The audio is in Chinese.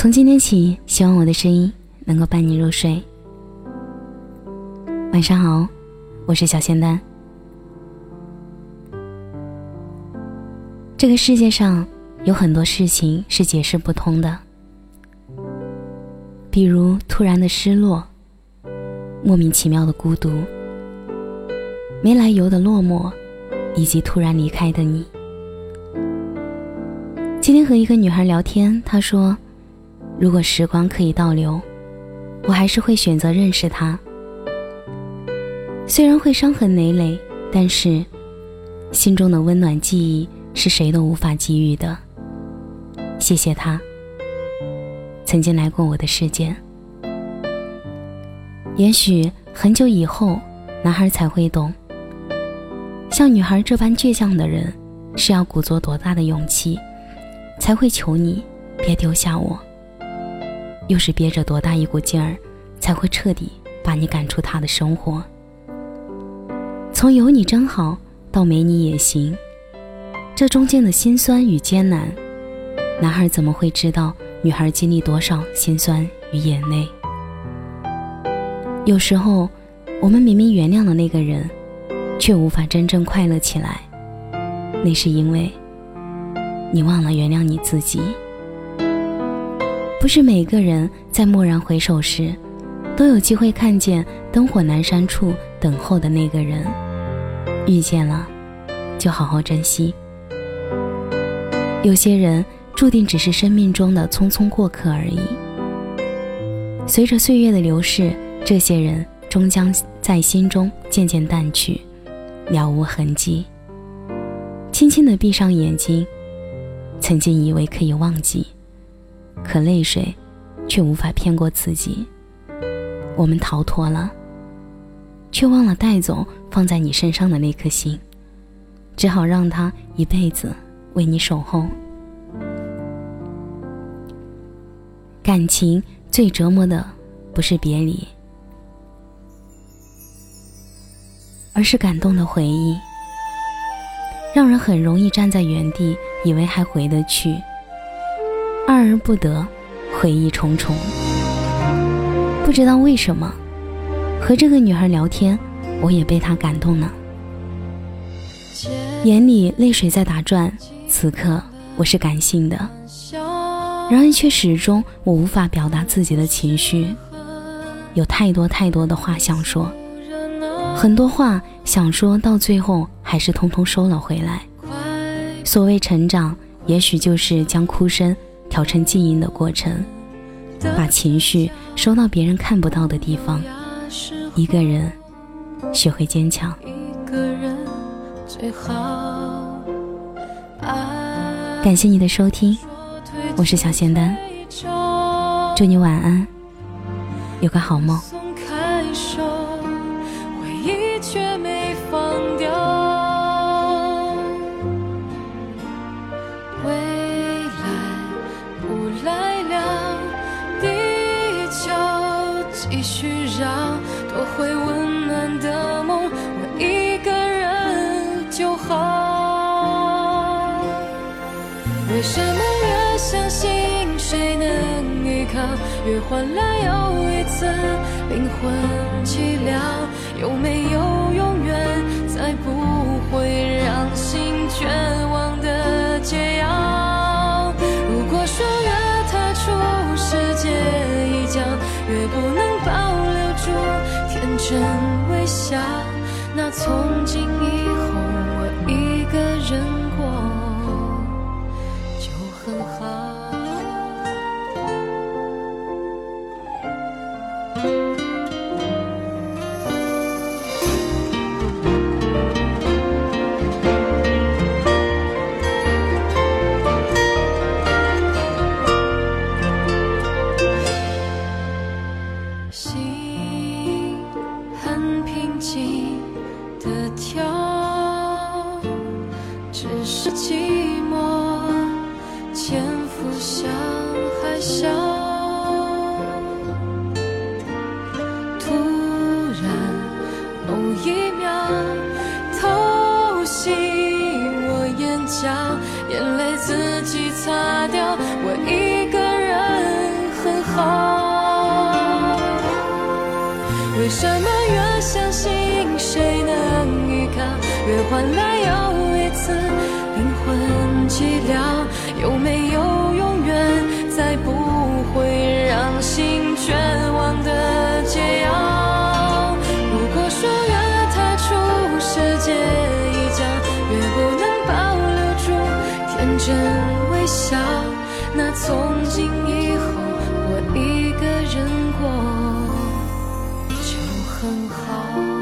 从今天起，希望我的声音能够伴你入睡。晚上好，我是小仙丹。这个世界上有很多事情是解释不通的，比如突然的失落、莫名其妙的孤独、没来由的落寞，以及突然离开的你。今天和一个女孩聊天，她说。如果时光可以倒流，我还是会选择认识他。虽然会伤痕累累，但是心中的温暖记忆是谁都无法给予的。谢谢他，曾经来过我的世界。也许很久以后，男孩才会懂，像女孩这般倔强的人，是要鼓作多大的勇气，才会求你别丢下我。又是憋着多大一股劲儿，才会彻底把你赶出他的生活？从有你真好到没你也行，这中间的辛酸与艰难，男孩怎么会知道女孩经历多少辛酸与眼泪？有时候，我们明明原谅了那个人，却无法真正快乐起来，那是因为你忘了原谅你自己。不是每个人在蓦然回首时，都有机会看见灯火阑珊处等候的那个人。遇见了，就好好珍惜。有些人注定只是生命中的匆匆过客而已。随着岁月的流逝，这些人终将在心中渐渐淡去，了无痕迹。轻轻地闭上眼睛，曾经以为可以忘记。可泪水，却无法骗过自己。我们逃脱了，却忘了带走放在你身上的那颗心，只好让它一辈子为你守候。感情最折磨的，不是别离，而是感动的回忆，让人很容易站在原地，以为还回得去。爱而不得，回忆重重。不知道为什么，和这个女孩聊天，我也被她感动了。眼里泪水在打转，此刻我是感性的，然而却始终我无法表达自己的情绪。有太多太多的话想说，很多话想说到最后还是通通收了回来。所谓成长，也许就是将哭声。调成静音的过程，把情绪收到别人看不到的地方。一个人学会坚强。感谢你的收听，我是小仙丹，祝你晚安，有个好梦。为什么越相信谁能依靠，越换来又一次灵魂寂寥？有没有永远再不会让心绝望的解药？如果说越踏出世界一角，越不能保留住天。真微笑，那从今以后潜伏像海啸，突然某一秒偷袭我眼角，眼泪自己擦掉，我一个人很好。为什么越相信谁能依靠，越换来又一次灵魂？寂寥。有没有永远再不会让心绝望的解药？如果说越踏出世界一角，越不能保留住天真微笑，那从今以后我一个人过就很好。